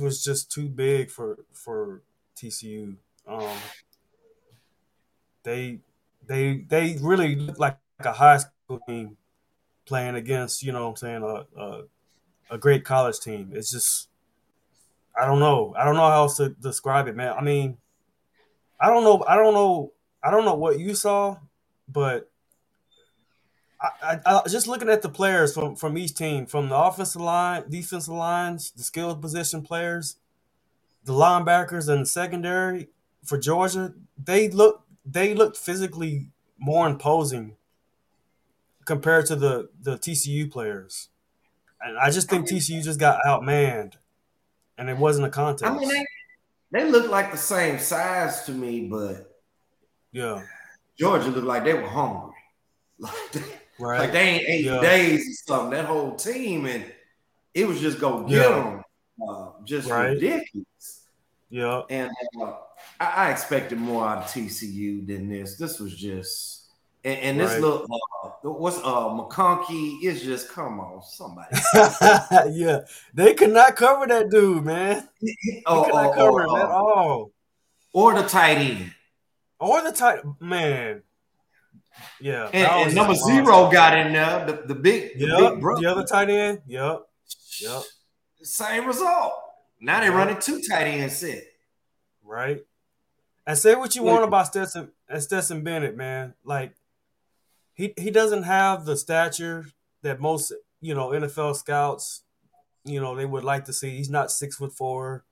was just too big for for TCU. Um, they they they really look like a high school team playing against you know what I'm saying a, a a great college team. It's just I don't know. I don't know how else to describe it, man. I mean, I don't know. I don't know. I don't know what you saw, but I, I, I just looking at the players from from each team, from the offensive line, defensive lines, the skill position players, the linebackers, and the secondary for Georgia, they look they looked physically more imposing compared to the the TCU players, and I just think TCU just got outmanned, and it wasn't a contest. I mean, they, they look like the same size to me, but yeah, Georgia looked like they were hungry, like they, right. like they ain't eight Yeah. days or something. That whole team, and it was just go get Yeah. them, uh, just Right. ridiculous. yeah, And uh, I, I expected more out of TCU than this. This was just, and, and this Right. look, uh, what's uh McConkey is just come on, somebody. yeah. They could not cover that dude, man. They oh, could not oh, cover oh, him at oh. all. or the tight end. Or the tight man. Yeah. And, and number zero awesome. got in there, the, the big, the Yep. big brother. The other tight end. Yep. Yep. Same result. Now they Yep. running two tight end set. Right. And say what you want about Stetson and Stetson Bennett, man. Like he he doesn't have the stature that most you know NFL scouts you know they would like to see. He's not six foot four.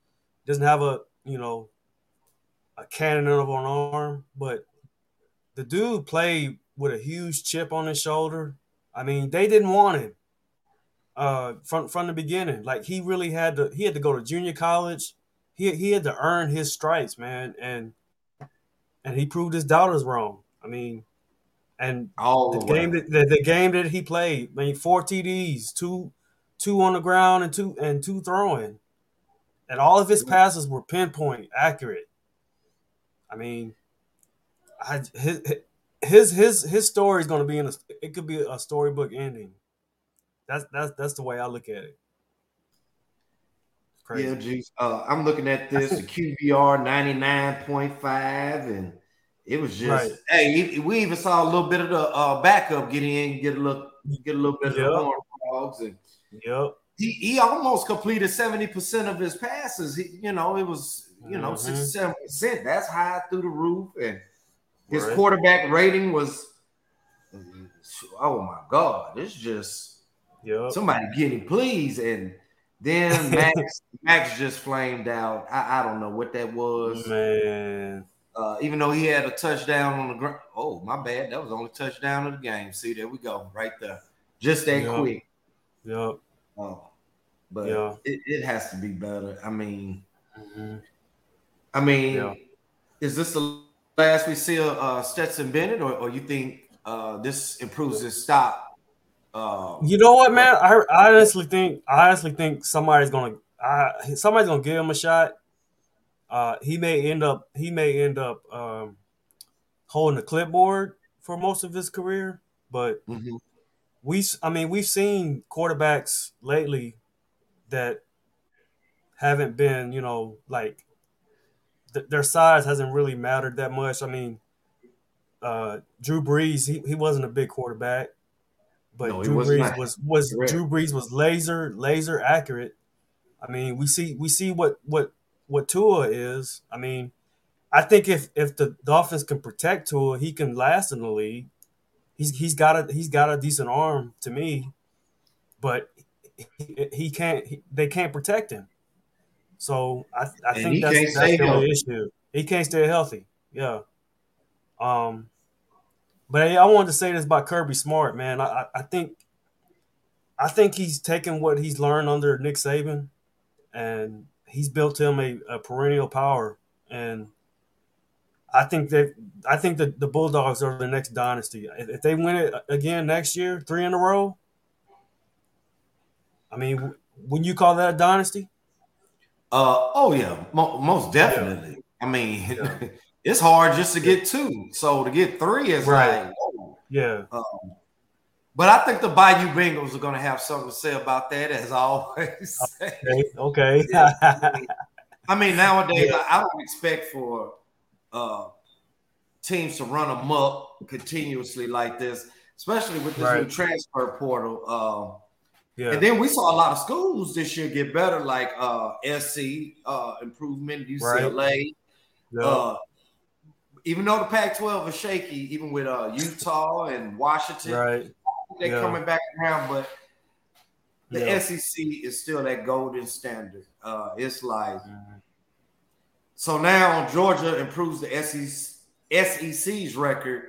Doesn't have a you know a cannon of an arm, but the dude played with a huge chip on his shoulder. I mean, they didn't want him uh, from from the beginning. Like he really had to. He had to go to junior college. He he had to earn his stripes, man, and and he proved his daughters wrong. I mean, and All the the game that the, the game that he played, I mean, four TDs, two two on the ground and two and two throwing, and all of his passes were pinpoint accurate. I mean, I his his his his story is going to be in a it could be a storybook ending. That's that's that's the way I look at it. Crazy. Yeah, geez. Uh, I'm looking at this, the QBR 99.5, and it was just Right. hey, we even saw a little bit of the uh, backup get in, get a look, get a little bit of the horn frogs, and Yep. he, he almost completed 70% of his passes. He, you know, it was, you know, Mhm. 67%. That's high through the roof. And his Right. quarterback rating was, oh my God, it's just Yep. somebody getting please. And then Max, Max just flamed out. I, I don't know what that was. Man. Uh, even though he had a touchdown on the ground. Oh, my bad. That was the only touchdown of the game. See, there we go, right there. Just that Yeah. quick. Yep. Oh, but Yeah. it, it has to be better. I mean, Mhm. I mean, Yeah. is this the last we see of uh, Stetson Bennett, or, or you think uh, this improves his stop? Uh, You know what, man? I, I honestly think I honestly think somebody's gonna I, somebody's gonna give him a shot. Uh, he may end up he may end up um, holding the clipboard for most of his career, but mhm. we I mean we've seen quarterbacks lately that haven't been you know like th- their size hasn't really mattered that much. I mean, uh, Drew Brees he, he wasn't a big quarterback, but No, Drew was Brees not. was was Correct. Drew Brees was laser laser accurate. I mean, we see we see what what what Tua is. I mean, I think if if the Dolphins can protect Tua, he can last in the league. He's he's got a he's got a decent arm to me, but he, he can't. He, they can't protect him. So I I And think that's that's the healthy. issue. He can't stay healthy. Yeah. Um, but I wanted to say this about Kirby Smart, man. I I, I think I think he's taken what he's learned under Nick Saban, and he's built him a, a perennial power. And I think that I think that the Bulldogs are the next dynasty. If, if they win it again next year, three in a row, I mean, wouldn't you call that a dynasty? Uh, oh yeah, mo- most definitely. I mean, Yeah. it's hard just to get two, so to get three is Right. like, whoa. Yeah, Um, But I think the Bayou Bengals are going to have something to say about that, as always. okay. okay. I mean, nowadays yeah. I, I, don't expect for uh, teams to run amok continuously like this, especially with this right. new transfer portal. Uh, yeah. And then we saw a lot of schools this year get better, like uh, SC uh, improvement, UCLA. Right. Yeah. Uh, even though the Pac-12 is shaky, even with uh, Utah and Washington, right. they're yeah. coming back around. But the yeah. SEC is still that golden standard. Uh, it's like mm-hmm. so now Georgia improves the SEC's record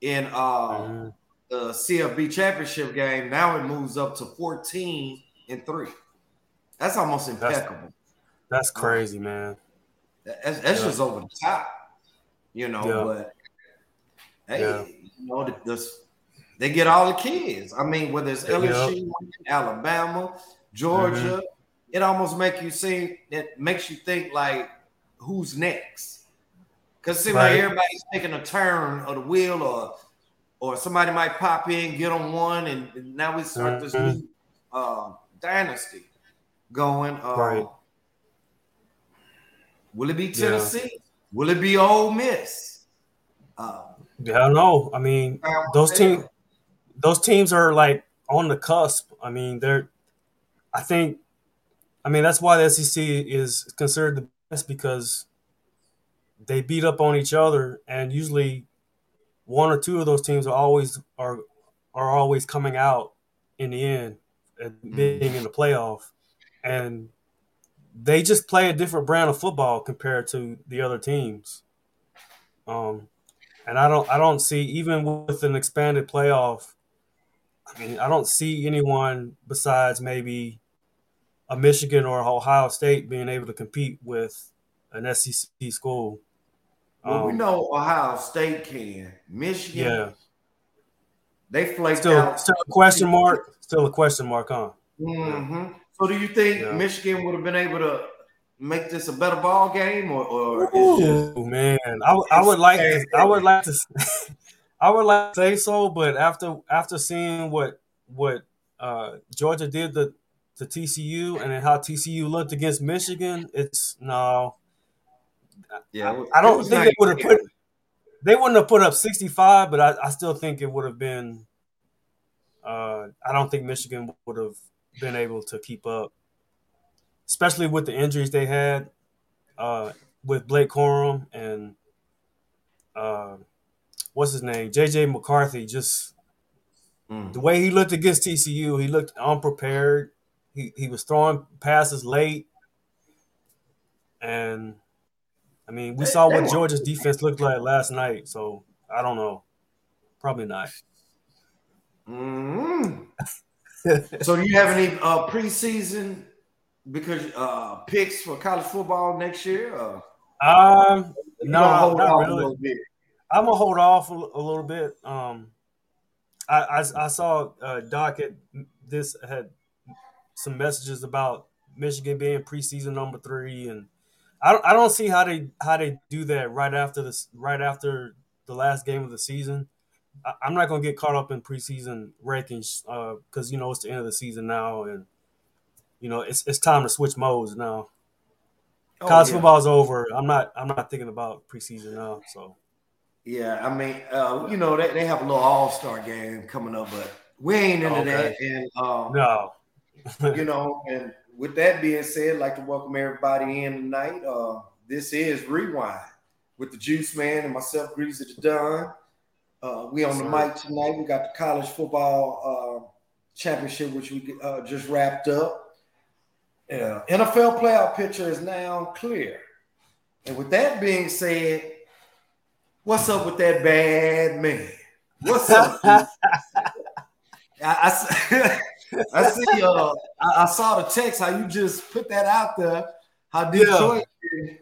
in uh, mm-hmm the CFB championship game, now it moves up to 14 and three. That's almost impeccable. That's, that's crazy, man. That's, that's yeah. just over the top, you know. Yeah. But hey, yeah. you know, the, the, they get all the kids. I mean, whether it's LSU, Alabama, Georgia, mm-hmm. it almost makes you think. It makes you think like, who's next? Because seems right. like everybody's taking a turn of the wheel or or somebody might pop in, get on one, and, and now we start this mm-hmm. new uh, dynasty going. Uh, right. Will it be Tennessee? Yeah. Will it be Ole Miss? Uh, yeah, I don't know. I mean, those teams, those teams are like on the cusp. I mean, they're. I think. I mean, that's why the SEC is considered the best because they beat up on each other, and usually one or two of those teams are always are are always coming out in the end and mm-hmm. being in the playoff. And they just play a different brand of football compared to the other teams. Um and i don't i don't see even with an expanded playoff i mean i don't see anyone besides maybe a michigan or ohio state being able to compete with an sec school well, um, we know Ohio State can. Michigan, yeah, they flaked still, out. Still a question mark. Still a question mark, huh? Mm-hmm. So, do you think yeah. Michigan would have been able to make this a better ball game, or, or Ooh, just, man, I, I would like, to, I would like to, I would like to say so, but after after seeing what what uh, Georgia did to to TCU and then how TCU looked against Michigan, it's no. Yeah, I, I don't think they would have put. They wouldn't have put up 65, but I, I still think it would have been. Uh, I don't think Michigan would have been able to keep up, especially with the injuries they had uh, with Blake Corum and uh, what's his name, JJ McCarthy. Just mm. the way he looked against TCU, he looked unprepared. He he was throwing passes late, and I mean, we saw what Georgia's defense looked like last night, so I don't know. Probably not. Mm. so, do you have any uh, preseason because uh, picks for college football next year? Or? Um, no, not really. I'm gonna hold off a, a little bit. Um, I, I, I saw uh, Doc at this had some messages about Michigan being preseason number three and I don't, I don't see how they how they do that right after this right after the last game of the season. I, am not gonna get caught up in preseason rankings because uh, you know it's the end of the season now, and you know it's it's time to switch modes now. Oh, College yeah. football's over. I'm not I'm not thinking about preseason now. So yeah, I mean, uh, you know they, they have a little All Star game coming up, but we ain't into okay. that. And um, no, you know, and with that being said, I'd like to welcome everybody in tonight. Uh, this is Rewind with the Juice Man and myself, Greasy the Don. Uh, we on the mic tonight. We got the college football uh, championship, which we uh, just wrapped up. Yeah. NFL playoff picture is now clear. And with that being said, what's up with that bad man? What's up? I, I I see. Uh, I, I, saw the text. How you just put that out there. How Detroit, yeah,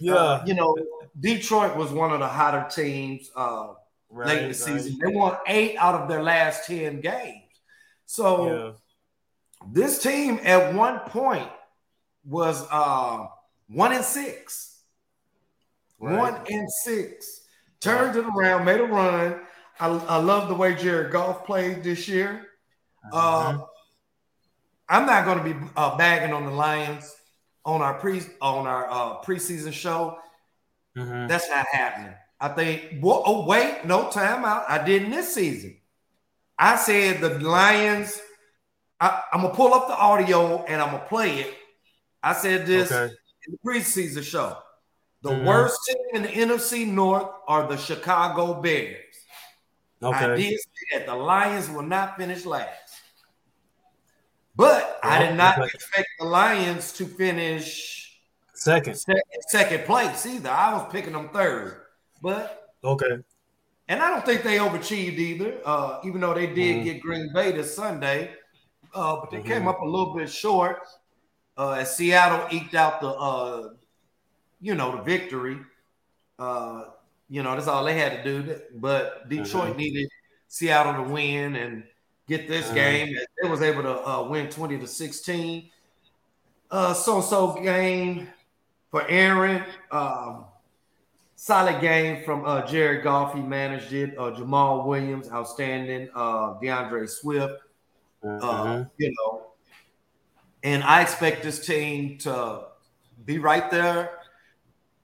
yeah. Uh, you know, Detroit was one of the hotter teams uh, right, late in the right. season. They won eight out of their last ten games. So yeah. this team at one point was uh, one and six. Right. One and six. Turned it around, made a run. I, I love the way Jared Goff played this year. Mm-hmm. Uh, I'm not going to be uh, bagging on the Lions on our pre on our uh, preseason show. Mm-hmm. That's not happening. I think. oh wait, no time out. I did in this season. I said the Lions. I, am gonna pull up the audio and I'm gonna play it. I said this okay. in the preseason show. The mm-hmm. worst team in the NFC North are the Chicago Bears. Okay. I did say that the Lions will not finish last. But I did not expect the Lions to finish second. second, second place either. I was picking them third. But okay. And I don't think they overachieved either, uh, even though they did mm-hmm. get Green Bay this Sunday. Uh, but they mm-hmm. came up a little bit short uh, as Seattle eked out the, uh, you know, the victory. Uh, you know, that's all they had to do. But Detroit mm-hmm. needed Seattle to win and get this game. They was able to uh, win 20 to 16. Uh, so-so game for Aaron. Um, solid game from uh, Jared Goff. He managed it. Uh, Jamaal Williams, outstanding. Uh, D'Andre Swift. Uh, mm-hmm. you know, and I expect this team to be right there.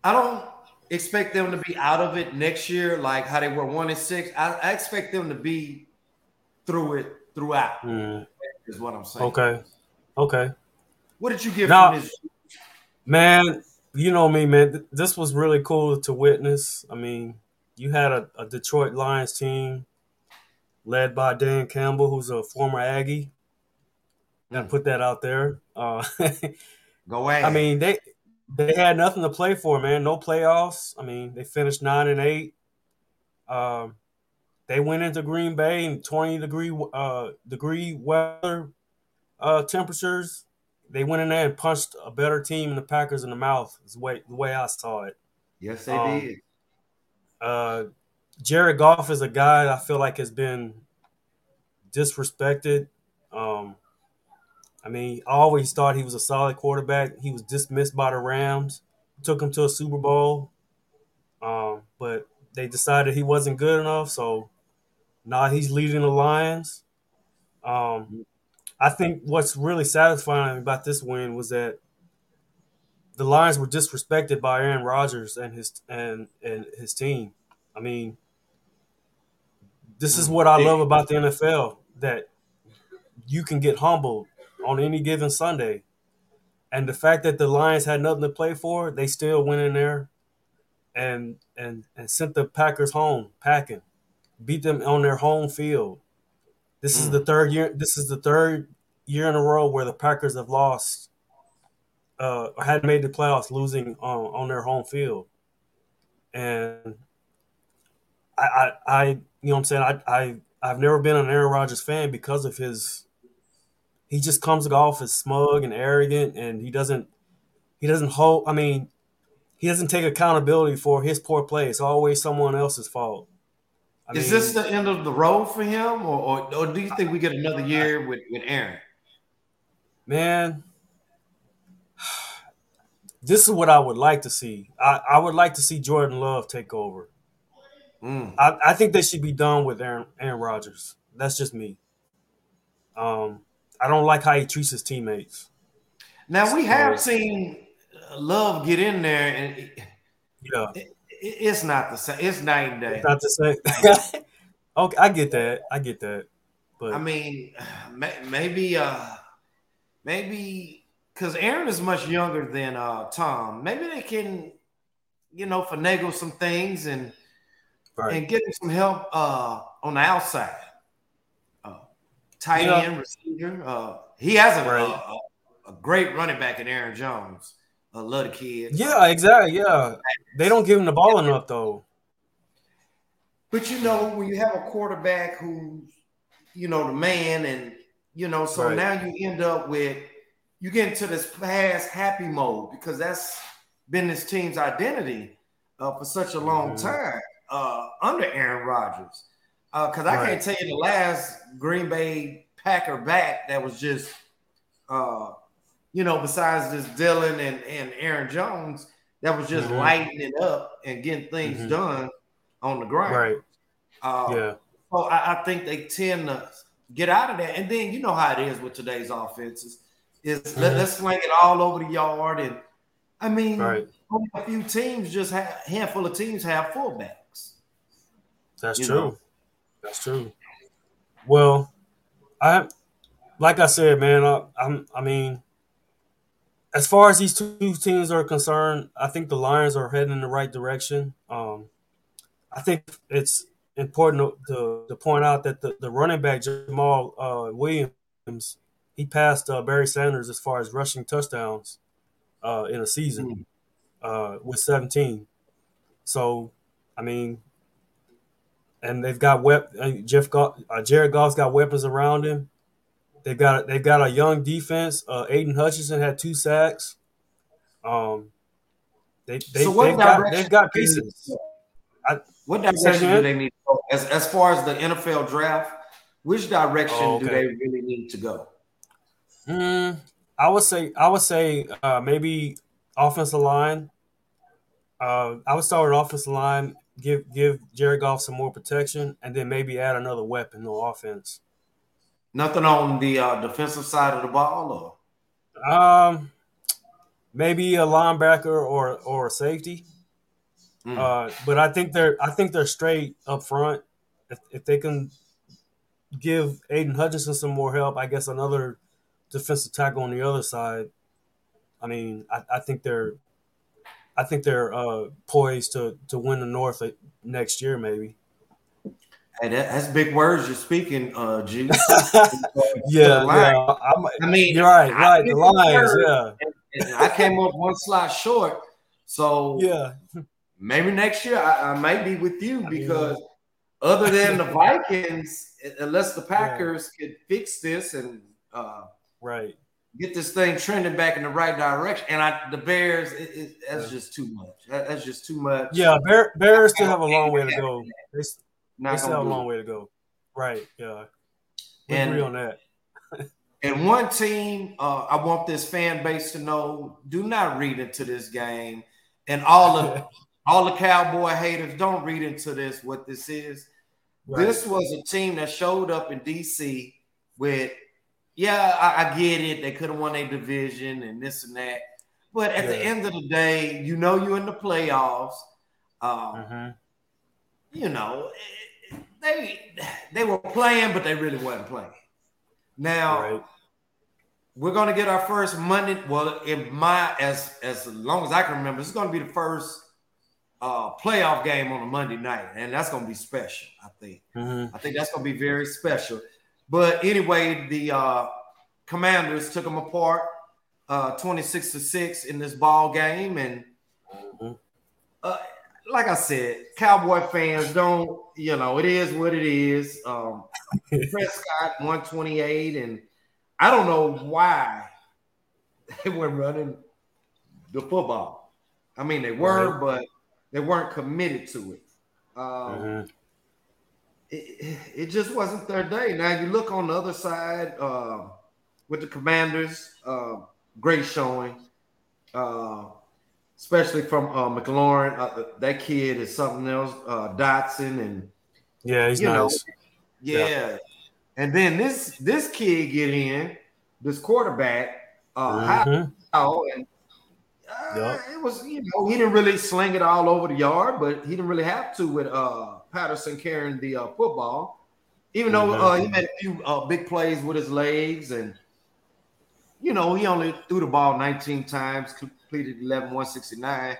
I don't expect them to be out of it next year, like how they were one and six. I, I expect them to be through it throughout. Mm. Is what I'm saying. Okay. Okay. What did you give now, this? Man, you know me, man. This was really cool to witness. I mean, you had a, a Detroit Lions team led by Dan Campbell, who's a former Aggie. Gotta put that out there. Uh, Go away. I mean, they they had nothing to play for, man. No playoffs. I mean, they finished nine and eight. Um, they went into Green Bay in 20 degree uh, degree weather uh, temperatures. They went in there and punched a better team in the Packers in the mouth. Is the way the way I saw it. Yes, they um, did. Uh, Jared Goff is a guy I feel like has been disrespected. Um, I mean, I always thought he was a solid quarterback. He was dismissed by the Rams. Took him to a Super Bowl, um, but they decided he wasn't good enough. So now he's leading the Lions. Um, I think what's really satisfying about this win was that the Lions were disrespected by Aaron Rodgers and his and and his team. I mean, this is what I love about the NFL that you can get humbled on any given Sunday. And the fact that the Lions had nothing to play for, they still went in there and and and sent the Packers home packing beat them on their home field. This mm. is the third year. This is the third year in a row where the Packers have lost, uh, had made the playoffs, losing on, on their home field. And I, I, I, you know, what I'm saying, I, I, I've never been an Aaron Rodgers fan because of his. He just comes off as smug and arrogant, and he doesn't, he doesn't hold. I mean, he doesn't take accountability for his poor play. It's always someone else's fault. I is mean, this the end of the road for him, or, or, or do you think we get another year with, with Aaron? Man, this is what I would like to see. I, I would like to see Jordan Love take over. Mm. I, I think they should be done with Aaron, Aaron Rodgers. That's just me. Um, I don't like how he treats his teammates. Now we have seen Love get in there, and yeah, it's not the same. It's night and day. It's not the same. okay, I get that. I get that. But I mean, maybe, uh maybe because Aaron is much younger than uh Tom. Maybe they can, you know, finagle some things and right. and get him some help uh on the outside. Uh, tight yeah. end receiver. Uh, he has a, right. a, a, a great running back in Aaron Jones. I love the kids. Yeah, exactly. Yeah, they don't give him the ball enough though. But you know, when you have a quarterback who's, you know, the man, and you know, so right. now you end up with you get into this past happy mode because that's been this team's identity uh, for such a long mm-hmm. time uh, under Aaron Rodgers. Because uh, I right. can't tell you the last Green Bay Packer back that was just uh, you know, besides just Dillon and, and Aaron Jones, that was just mm-hmm. lighting it up and getting things mm-hmm. done on the ground. Right. Uh, yeah. So I, I, think they tend to get out of that. And then you know how it is with today's offenses. Is mm-hmm. let, us sling it all over the yard. And I mean, right. a few teams just have handful of teams have fullbacks. That's true. Know? That's true. Well, I like I said, man. I, I'm. I mean, as far as these two teams are concerned, I think the Lions are heading in the right direction. Um, I think it's important to, to point out that the, the running back Jamaal uh, Williams he passed uh, Barry Sanders as far as rushing touchdowns uh, in a season uh, with 17. So, I mean, and they've got wep- uh, Jeff Goff, uh, Jared Goff's got weapons around him. They've got they've got a young defense. Aidan Hutchinson had two sacks. Um, they they so they've, got, they've got pieces. I, what direction do they need to go? As, as far as the NFL draft, which direction oh, okay. do they really need to go? Mm, I would say I would say uh, maybe offensive line. Uh, I would start with offensive line, give give Jared Goff some more protection, and then maybe add another weapon on offense. Nothing on the uh, defensive side of the ball, or um, maybe a linebacker or or a safety. Mm. Uh, but I think they're I think they're straight up front. If, if they can give Aidan Hutchinson some more help, I guess another defensive tackle on the other side. I mean, I, I think they're I think they're uh, poised to to win the North next year, maybe. Hey, that, that's big words you're speaking, uh, G. yeah, yeah. i mean, you're right, right. The Lions, yeah. And, and I came up one slot short, so yeah maybe next year I, I might be with you because other than the Vikings, unless the Packers yeah. could fix this and uh, right get this thing trending back in the right direction, and I the Bears, it, it, that's yeah. just too much. That, that's just too much. Yeah, Bear, Bears still have a long way to go. They, they still a long way to go. Right. Yeah. We and, agree on that. and one team, uh, I want this fan base to know: do not read into this game and all of all the cowboy haters don't read into this what this is. Right. This was a team that showed up in DC with, yeah, I, I get it. They could have won a division and this and that. But at yeah. the end of the day, you know you're in the playoffs. Um, uh-huh. You know, they they were playing, but they really wasn't playing. Now right. we're gonna get our first Monday. Well, in my as as long as I can remember, it's gonna be the first uh, playoff game on a Monday night, and that's going to be special. I think. Mm-hmm. I think that's going to be very special. But anyway, the uh, Commanders took them apart, uh, twenty six to six in this ball game, and mm-hmm. uh, like I said, Cowboy fans don't. You know, it is what it is. Um, Prescott one twenty eight, and I don't know why they weren't running the football. I mean, they were, but they weren't committed to it. Um, mm-hmm. it, it, just wasn't their day. Now you look on the other side uh, with the Commanders, uh, great showing, uh, especially from uh, McLaurin. Uh, that kid is something else. Uh, Dotson and yeah, he's nice. Know, yeah. yeah. and then this this kid get in this quarterback. Uh, mm-hmm. how, and Yep. It was, you know, he didn't really sling it all over the yard, but he didn't really have to with uh, Patterson carrying the uh, football. Even though uh, he made a few uh, big plays with his legs, and you know, he only threw the ball 19 times, completed 11, 169,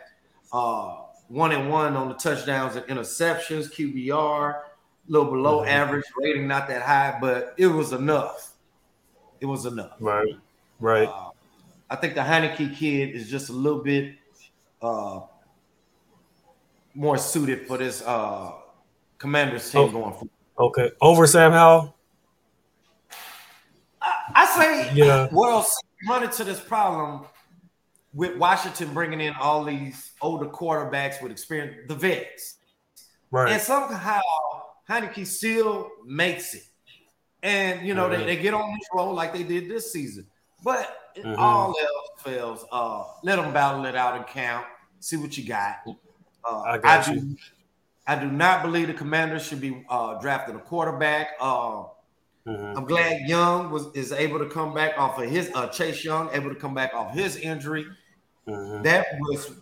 uh, one and one on the touchdowns and interceptions, QBR, a little below mm-hmm. average rating, not that high, but it was enough. It was enough. Right, right. Uh, I think the Heinicke kid is just a little bit uh, more suited for this uh, Commanders team oh, going forward. Okay, over Sam Howell. I, I say, yeah. Well, running to this problem with Washington bringing in all these older quarterbacks with experience, the vets, right? And somehow Heinicke still makes it, and you know they, they get on this roll like they did this season, but mm-hmm. all else fails, uh, let them battle it out and count. See what you got. Uh, I, got I do. I do not believe the Commanders should be uh, drafting a quarterback. Uh, mm-hmm. I'm glad Young was is able to come back off of his uh, Chase Young able to come back off his injury. Mm-hmm. That was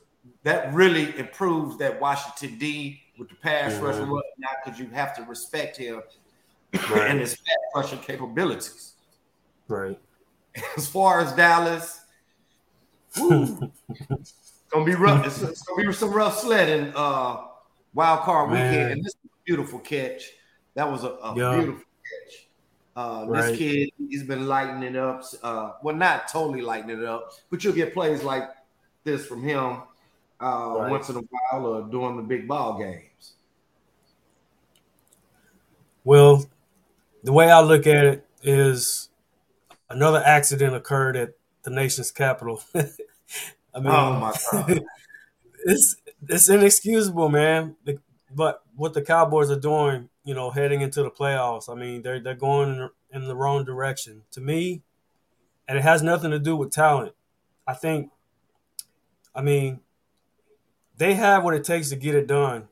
that really improves that Washington D with the pass mm-hmm. rush now because you have to respect him right. and his pass rushing capabilities. Right. As far as Dallas, woo, gonna be rough. It's, it's, gonna be some rough sledding. Uh, wild card Man. weekend, and this was a beautiful catch. That was a, a beautiful catch. Uh, right. This kid, he's been lighting it up. Uh, well, not totally lighting it up, but you'll get plays like this from him uh, right. once in a while or during the big ball games. Well, the way I look at it is another accident occurred at the nation's capital. I mean, oh my god, it's it's inexcusable, man. But what the Cowboys are doing, you know, heading into the playoffs, I mean, they're they're going in the wrong direction to me, and it has nothing to do with talent. I think, I mean, they have what it takes to get it done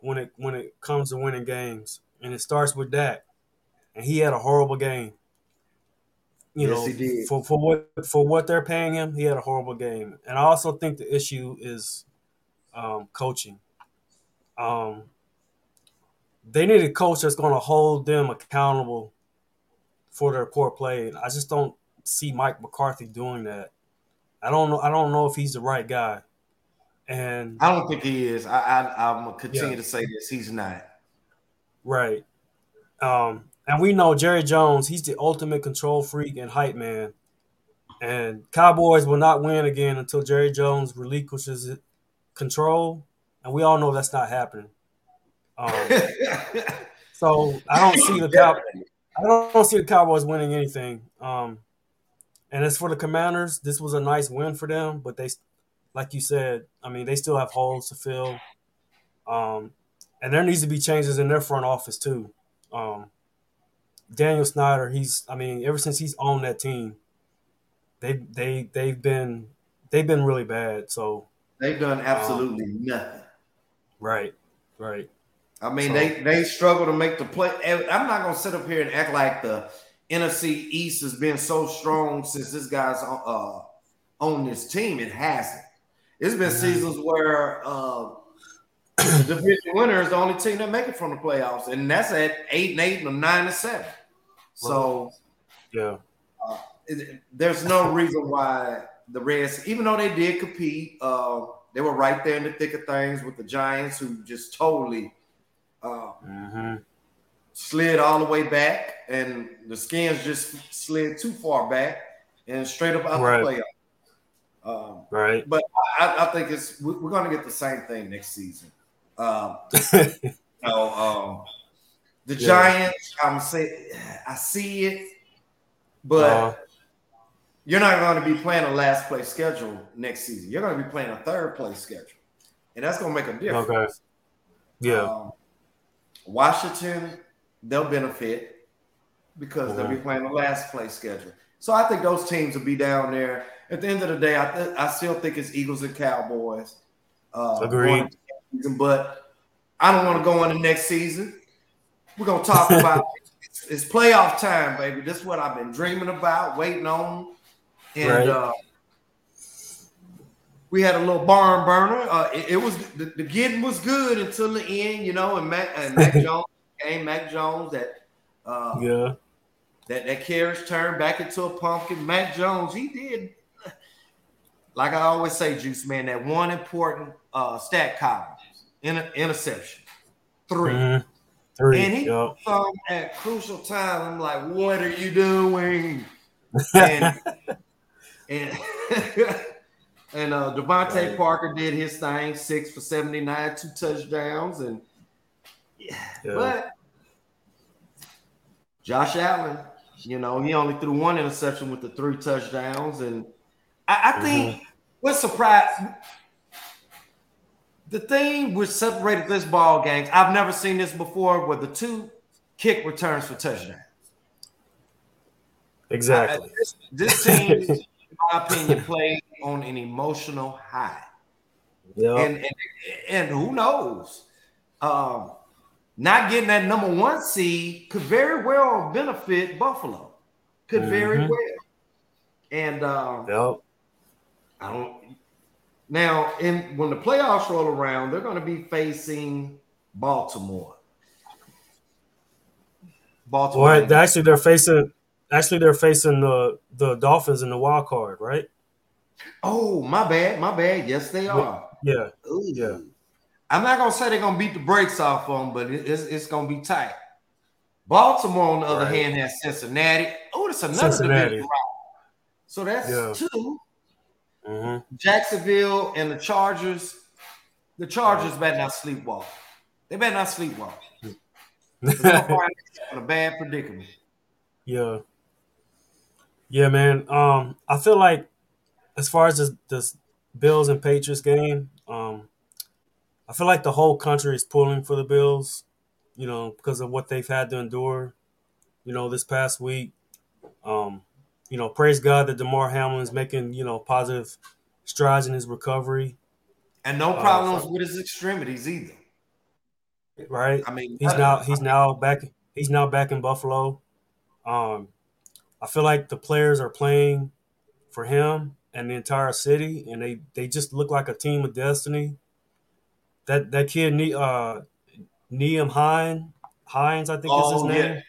when it when it comes to winning games, and it starts with that. And he had a horrible game. You yes, know, for for what for what they're paying him, he had a horrible game. And I also think the issue is um, coaching. Um, they need a coach that's going to hold them accountable for their poor play. And I just don't see Mike McCarthy doing that. I don't know. I don't know if he's the right guy. And I don't think he is. I, I am gonna continue yeah. to say this. He's not. Right. Um, and we know Jerry Jones. He's the ultimate control freak and hype man. And Cowboys will not win again until Jerry Jones relinquishes it control, and we all know that's not happening. Um, so I don't see the Cow- I don't see the Cowboys winning anything. Um, and as for the Commanders, this was a nice win for them, but they, like you said, I mean, they still have holes to fill. Um, and there needs to be changes in their front office too. Um, Daniel Snyder, he's, I mean, ever since he's on that team, they they they've been they've been really bad. So They've done absolutely um, nothing. Right, right. I mean, so, they they struggle to make the play. I'm not gonna sit up here and act like the NFC East has been so strong since this guy's uh, on this team. It hasn't. It's been mm-hmm. seasons where uh, the division winner is the only team that make it from the playoffs, and that's at eight and eight and nine and seven. So, yeah, uh, it, there's no reason why the Reds, even though they did compete, uh, they were right there in the thick of things with the Giants, who just totally uh, mm-hmm. Slid all the way back, and the Skins just slid too far back and straight up out right. the playoffs. Um, right. But I, I, think it's we're going to get the same thing next season. Um, you know, um, the yeah. Giants, I'm say I see it, but. Uh, you're not going to be playing a last place schedule next season. You're going to be playing a third place schedule, and that's going to make a difference. Okay. Yeah. Um, Washington, they'll benefit because they'll be playing the last place schedule. So I think those teams will be down there. At the end of the day, I th- I still think it's Eagles and Cowboys. Uh, Agreed. Season, but I don't want to go on the next season. We're gonna talk about it's, it's playoff time, baby. This is what I've been dreaming about, waiting on and right. uh, we had a little barn burner. Uh, it, it, was the, the, getting was good until the end, you know. And Mac, and Mac Jones came, Mac Jones that uh, yeah that that carriage turned back into a pumpkin. Mac Jones, he did like I always say, Juice Man, that one important uh, stat column, inter- interception, 3 mm-hmm. Three. And he yep. at crucial time. I'm like, what are you doing? And and and uh, DeVante right. Parker did his thing, six for seventy nine, two touchdowns, and yeah, but Josh Allen, you know, he only threw one interception with the three touchdowns, and I, I think mm-hmm. what surprised the thing which separated this ball games, I've never seen this before, were the two kick returns for touchdowns. Exactly. this, this team in my opinion, played on an emotional high. Yeah. And, and, and who knows? Um, not getting that number one seed could very well benefit Buffalo. Could mm-hmm. very well. And um, yep. I don't. Now, in when the playoffs roll around, they're going to be facing Baltimore. Baltimore. Well, actually, they're facing. Actually, they're facing the the Dolphins in the wild card, right? Oh, my bad, my bad. Yes, they are. Yeah, Ooh. yeah. I'm not gonna say they're gonna beat the brakes off them, but it's it's gonna be tight. Baltimore, on the other right. hand, has Cincinnati. Oh, it's another Cincinnati. division So that's yeah. 2 mm-hmm. Jacksonville and the Chargers. The Chargers right. better not sleepwalk. They better not sleepwalk. in a bad predicament. Yeah. Yeah, man. Um, I feel like as far as this, this Bills and Patriots game, um, I feel like the whole country is pulling for the Bills, you know, because of what they've had to endure, you know, this past week. Um, you know, praise God that Damar Hamlin is making, you know, positive strides in his recovery. And no uh, problems uh, with his extremities either. Right. I mean, he's now he's now back he's now back in Buffalo. Um, I feel like the players are playing for him and the entire city, and they they just look like a team of destiny. That that kid, uh, Nyheim Hine, Hines, I think oh, is his oh, name. Yeah.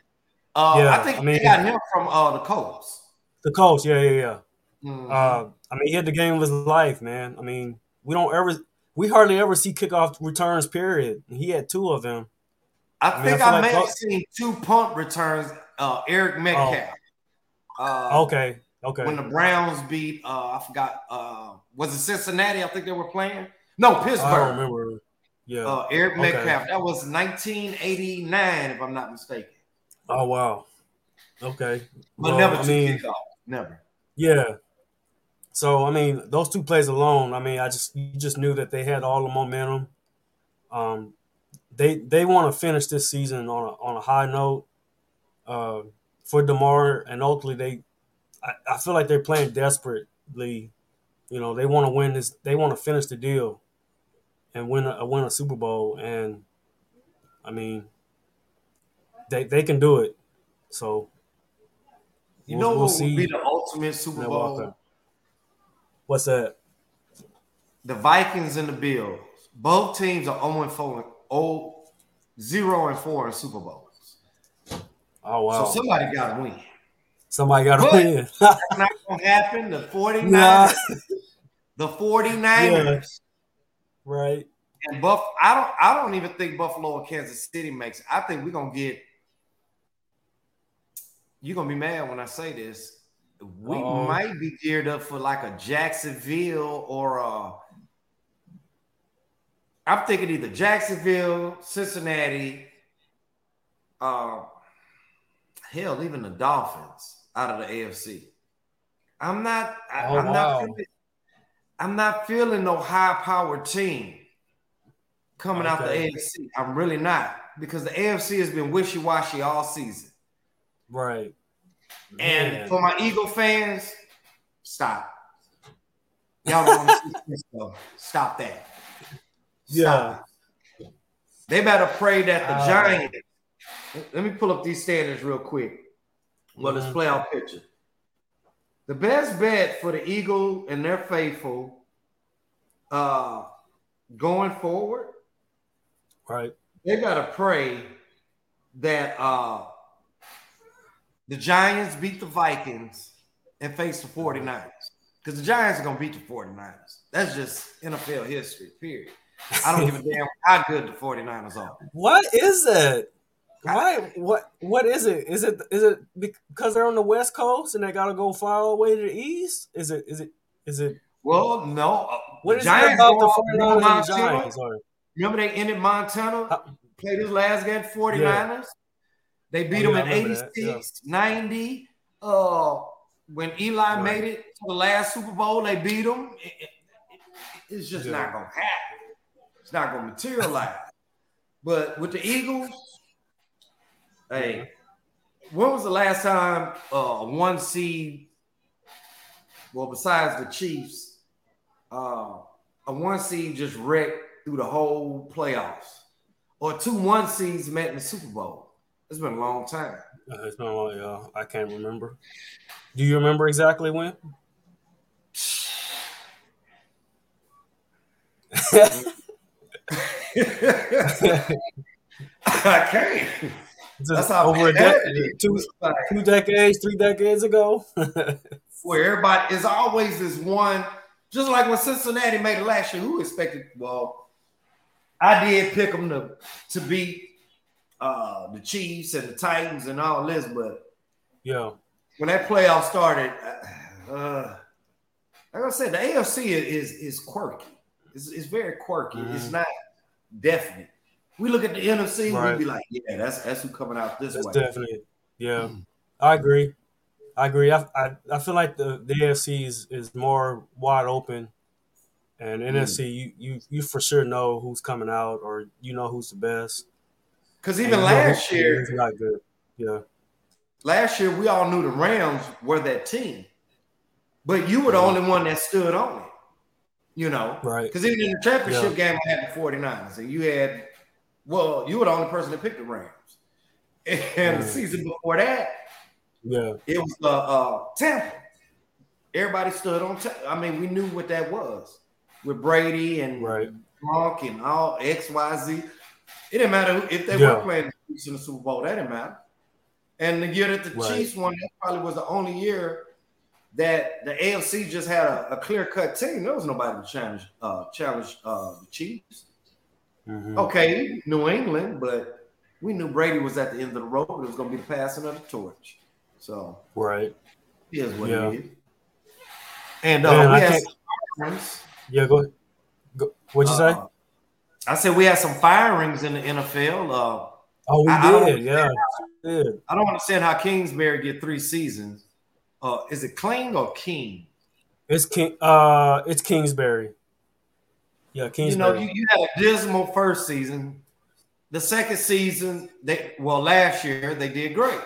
Uh, yeah, I think I mean, they got him from uh, the Colts. The Colts, yeah, yeah, yeah. Mm-hmm. Uh, I mean, he had the game of his life, man. I mean, we don't ever, we hardly ever see kickoff returns. Period. He had two of them. I, I think I, I may like have seen two punt returns. Uh, Eric Metcalf. Oh. Uh, okay. Okay. When the Browns beat, uh, I forgot, uh, was it Cincinnati? I think they were playing. No, Pittsburgh. I don't remember. Yeah. Uh, Eric Metcalf. Okay. That was 1989, if I'm not mistaken. Oh wow. Okay. But well, never I mean, kickoff. Never. Yeah. So I mean, those two plays alone, I mean, I just you just knew that they had all the momentum. Um, they they want to finish this season on a, on a high note. Uh, for Damar and ultimately they I, I feel like they're playing desperately. You know, they want to win this. They want to finish the deal and win a win a Super Bowl. And I mean, they they can do it. So you we'll, know we'll what see. would be the ultimate Super Bowl? What's that? The Vikings and the Bills. Both teams are 0 and 4, 0 and 4 in Super Bowls. Oh wow. So somebody gotta win. Somebody got to win. that's not to happen. The 49ers. Nah. The 49ers. Right. And Buff, I don't I don't even think Buffalo or Kansas City makes it. I think we're gonna get you're gonna be mad when I say this. We Uh-oh. might be geared up for like a Jacksonville or a I'm thinking either Jacksonville, Cincinnati, uh hell, even the Dolphins out of the AFC. I'm not. I, oh, I'm wow. not. I'm not feeling no high powered team coming okay. out the AFC. I'm really not because the AFC has been wishy washy all season. Right. And Man. for my Eagle fans, stop. Y'all don't want to see this stuff. Stop that. Stop. Yeah. They better pray that the uh, Giants. Let me pull up these standards real quick. Well, this mm-hmm. playoff picture. The best bet for the Eagle and their faithful uh going forward. Right. They gotta pray that uh the Giants beat the Vikings and face the 49ers. Because the Giants are gonna beat the 49ers. That's just NFL history, period. I don't give a damn how good the 49ers are. What is it? Why? What? What is it? Is it? Is it because they're on the West Coast and they gotta go far all the way to the East? Is it? Is it? Is it? Well, no. Uh, what is Giants it about the 49ers and the Giants? Remember they ended Montana, How? played his last game 49ers. Yeah. They beat them in 86, yeah. 90. Uh, when Eli right. made it to the last Super Bowl, they beat them. It, it, it's just yeah. not gonna happen. It's not gonna materialize. but with the Eagles, Hey, when was the last time uh one seed? Well, besides the Chiefs, uh, a one seed just wrecked through the whole playoffs. or two one seeds met in the Super Bowl. It's been a long time. Uh, it's been a long, yeah. I can't remember. Do you remember exactly when? I can't. That's how over a decade, two, two decades, three decades ago. where everybody is always this one, just like when Cincinnati made it last year. Who expected? Well, I did pick them to to beat uh, the Chiefs and the Titans and all this, but yeah, when that playoff started, uh, uh like I said, the AFC is is quirky. It's, it's very quirky. Mm-hmm. It's not definite. We look at the NFC, right. we'd be like, yeah, that's that's who coming out this that's way. Definitely, yeah, mm-hmm. I agree. I agree. I, I, I feel like the, the AFC is, is more wide open, and mm. NFC you, you you for sure know who's coming out or you know who's the best. Because even last year, it's not good. Yeah. Last year, we all knew the Rams were that team, but you were the only one that stood on it. You know, right? Because even in the championship yeah. game, I had the 49ers, and you had, well, you were the only person that picked the Rams. And the season before that, yeah, it was uh, uh Tampa. Everybody stood on. T- I mean, we knew what that was with Brady and right. Gronk and all X Y Z. It didn't matter if they yeah. were playing in the Super Bowl. That didn't matter. And the year that the right. Chiefs won, that probably was the only year that the AFC just had a, a clear cut team. There was nobody to challenge uh, challenge uh, the Chiefs. Mm-hmm. Okay, New England, but we knew Brady was at the end of the rope. It was going to be the passing of the torch. So right, is what yeah. it is. And uh, we had yeah, go ahead. Go, what'd you uh, say? I said we had some firings in the NFL. Uh, oh, we I, did. yeah, did. I don't understand how Kingsbury get three seasons. Uh, is it Kling or King? It's King. Uh, it's Kingsbury. Yeah, Kingsbury. You know, you, you had a dismal first season. The second season, they well, last year they did great.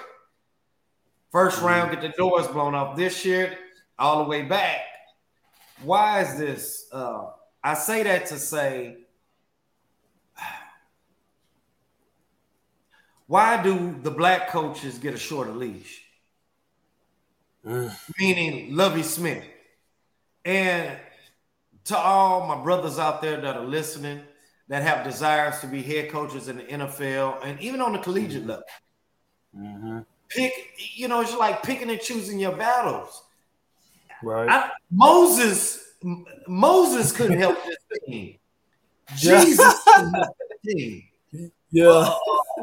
1st mm-hmm. round, get the doors blown off. This year, all the way back. Why is this? Uh, I say that to say Why do the black coaches get a shorter leash? Mm. Meaning Lovie Smith. And to all my brothers out there that are listening that have desires to be head coaches in the NFL and even on the collegiate level. Mm-hmm. Pick, you know, it's like picking and choosing your battles. Right. I, Moses, Moses couldn't help this team. Jesus couldn't help the team. Yeah. Uh,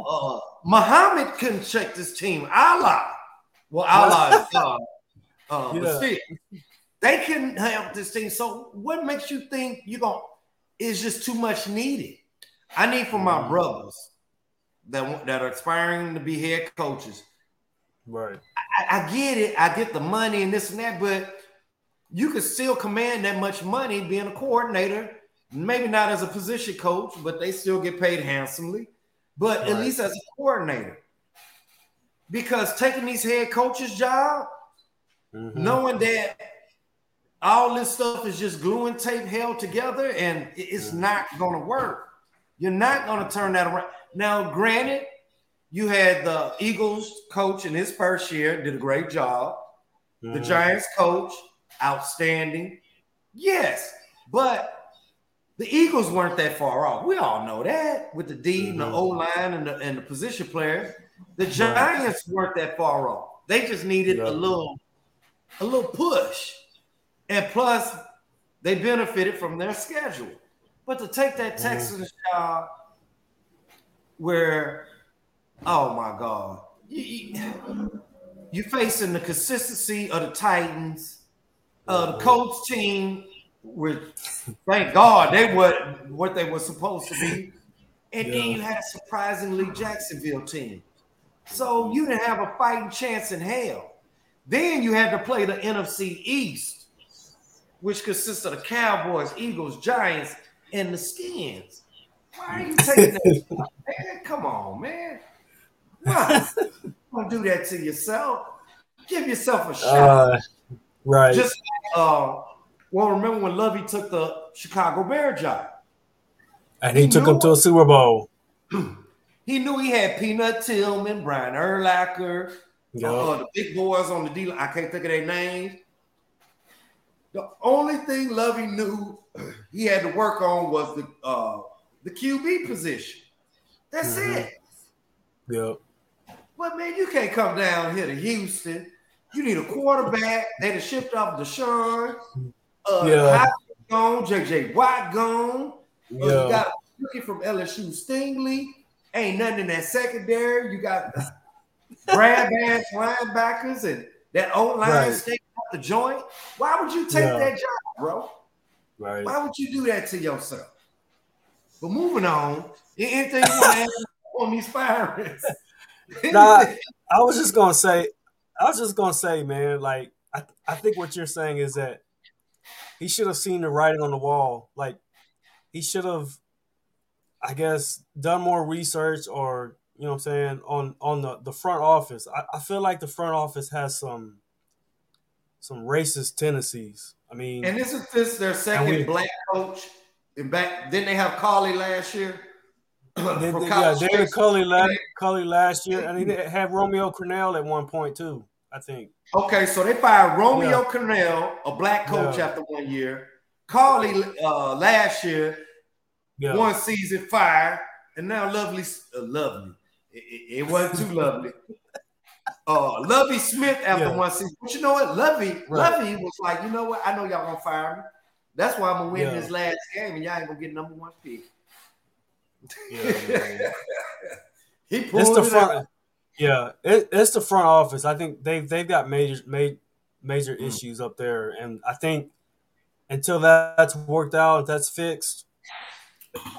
uh, Muhammad couldn't check this team. Allah. Well, Allah is God. Uh, yeah. But still, they couldn't help this team. So what makes you think you're going is just too much needed? I need for my mm. brothers that, that are aspiring to be head coaches. Right. I, I get it. I get the money and this and that, but you could still command that much money being a coordinator. Maybe not as a position coach, but they still get paid handsomely but right. at least as a coordinator. Because taking these head coaches' job, mm-hmm. knowing that all this stuff is just glue and tape held together and it's not going to work. You're not going to turn that around. Now, granted, you had the Eagles coach in his first year, did a great job. Mm-hmm. The Giants coach, outstanding. Yes, but the Eagles weren't that far off. We all know that with the D mm-hmm. and the mm-hmm. O line and the and the position players. The Giants weren't that far off. They just needed a little a little push. And plus, they benefited from their schedule. But to take that mm-hmm. Texans job where, oh my God, you, you, are facing the consistency of the Titans, uh, the mm-hmm. Colts team which thank God they were what they were supposed to be. And yeah. then you had a surprisingly Jacksonville team. So you didn't have a fighting chance in hell. Then you had to play the NFC East, which consists of the Cowboys, Eagles, Giants, and the Skins. Why are you taking that? man, come on, man. Why? Don't do that to yourself. Give yourself a shot. Uh, right. Just uh, well, remember when Lovie took the Chicago Bear job? And he, he took him to a Super Bowl. he knew he had Peanut Tillman, Brian Urlacher, yep. uh, the big boys on the deal. I can't think of their names. The only thing Lovie knew he had to work on was the uh, the QB position. That's mm-hmm. it. Yep. But man, you can't come down here to Houston. You need a quarterback. They have shipped off Deshaun. Uh, yeah. gone. JJ Watt gone. Yeah. Uh, you got a rookie from LSU Stingley. Ain't nothing in that secondary. You got grab ass linebackers and that old line right. up the joint. Why would you take yeah. that job, bro? Right. Why would you do that to yourself? But moving on, anything you want to add on these Pirates? nah, I was just gonna say, I was just gonna say, man, like I, I think what you're saying is that he should have seen the writing on the wall. Like he should have, I guess, done more research or you know what I'm saying on on the the front office. I, I feel like the front office has some some racist tendencies. I mean, and isn't this their second we, black coach? In back, didn't they have Culley last year? They, they, yeah, David Culley last, Culley last year, and they had Romeo Crennel at one point too. I think. Okay, so they fired Romeo yeah. Crennel, a black coach, yeah. after one year. Culley uh, last year, yeah. one season fired, and now Lovely, uh, Lovely. It, it, it, wasn't too lovely. Uh, Lovie Smith after one season, but you know what? Lovie, right. Lovie was like, you know what? I know y'all gonna fire me. That's why I'm gonna win this last game, and y'all ain't gonna get number one pick. Yeah, he pulled it's the it front. Out. Yeah, it, it's the front office. I think they've they've got major major, major mm. issues up there, and I think until that's worked out, that's fixed.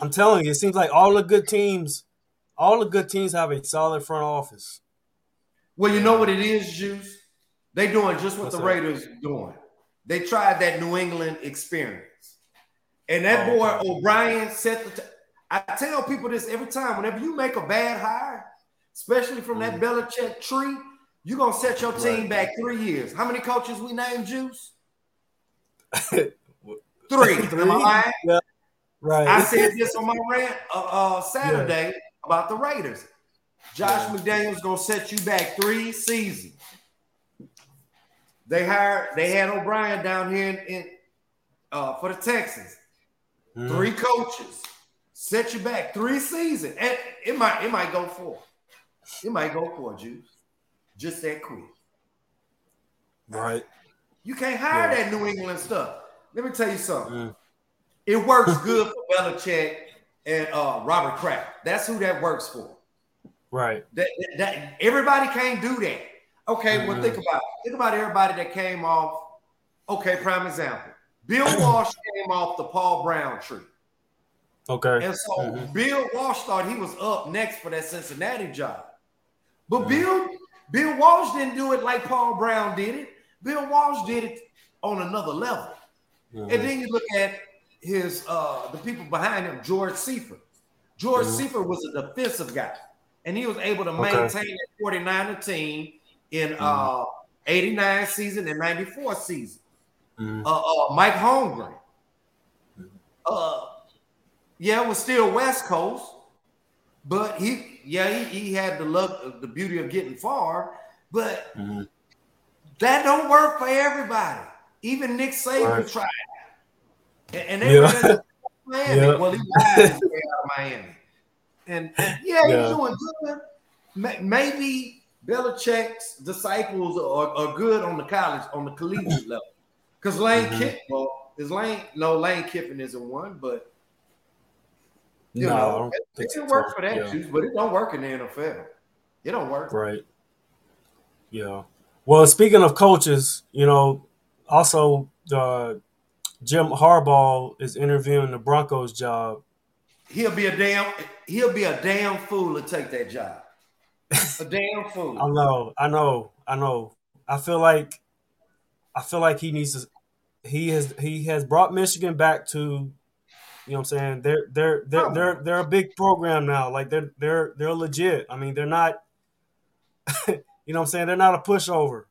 I'm telling you, it seems like all the good teams, all the good teams have a solid front office. Well, you know what it is, Juice. They doing just what What's the Raiders doing. They tried that New England experience, and that oh, boy okay. O'Brien set the. T- I tell people this every time. Whenever you make a bad hire, especially from that mm. Belichick tree, you're gonna set your team right. back three years. How many coaches we named, Juice? three. three. Am I lying? Yeah. Right. I said this on my rant uh, uh, Saturday yeah. about the Raiders. Josh. McDaniels gonna set you back three seasons. They hired. They had O'Brien down here in, in uh, for the Texans. Mm. Three coaches set you back three seasons, and it might it might go for it might go for juice, just that quick. Right. You can't hire yeah. that New England stuff. Let me tell you something. Mm. It works good for Belichick and uh, Robert Kraft. That's who that works for. Right. That, that, everybody can't do that. Okay, mm-hmm. well think about it. think about everybody that came off. Okay, prime example. Bill Walsh came off the Paul Brown tree. Okay. And so mm-hmm. Bill Walsh thought he was up next for that Cincinnati job. But mm-hmm. Bill Bill Walsh didn't do it like Paul Brown did it. Bill Walsh did it on another level. Mm-hmm. And then you look at his uh the people behind him, George Seifert. George mm-hmm. Seifert was a defensive guy, and he was able to okay. maintain that 49er team in mm-hmm. uh 89 season and 94 season. Mm-hmm. Uh, uh, Mike Holmgren. Mm-hmm. Uh, yeah, it was still West Coast, but he, yeah, he, he had the luck, the beauty of getting far, but mm-hmm. that don't work for everybody. Even Nick Saban right. tried, and, and they yeah. were Miami. Yeah. Well, he lied out of Miami, and yeah, yeah. he's doing good. Maybe Belichick's disciples are, are good on the college, on the collegiate level, because Lane mm-hmm. Kiffin, well, is Lane, no, Lane Kiffin isn't one, but you no, know, it, it can work for that yeah. juice, but it don't work in the NFL. It don't work. Right. Yeah. Well, speaking of coaches, you know, also uh, Jim Harbaugh is interviewing the Broncos job. He'll be a damn he'll be a damn fool to take that job. A damn fool. I know, I know, I know. I feel like I feel like he needs to he has he has brought Michigan back to you know what I'm saying? They're they're they're oh. they're they're a big program now. Like they're they're they're legit. I mean, they're not you know what I'm saying? They're not a pushover.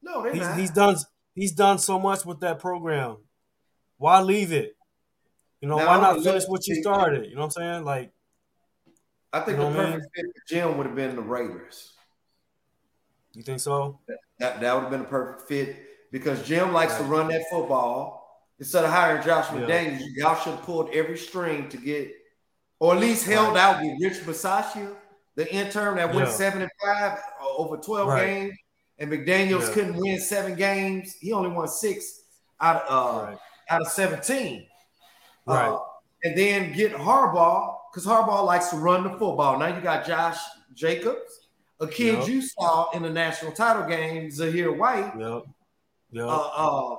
No, they're he's, not. He's done he's done so much with that program. Why leave it? You know, now, why not finish what you started? You know what I'm saying? Like I think you know the perfect mean? fit for Jim would have been the Raiders. You think so? That that would have been a perfect fit because Jim likes right. to run that football. Instead of hiring Josh yeah. McDaniels, y'all should have pulled every string to get, or at least held right. out with Rich Bisaccia, the intern that went yeah. seven and five over twelve right. games, and McDaniels yeah. couldn't win seven games. He only won six out of uh, out of seventeen. Right. Uh, and then get Harbaugh because Harbaugh likes to run the football. Now you got Josh Jacobs, a kid yep. you saw in the national title game, Zamir White. Yep. Yep. Uh, uh,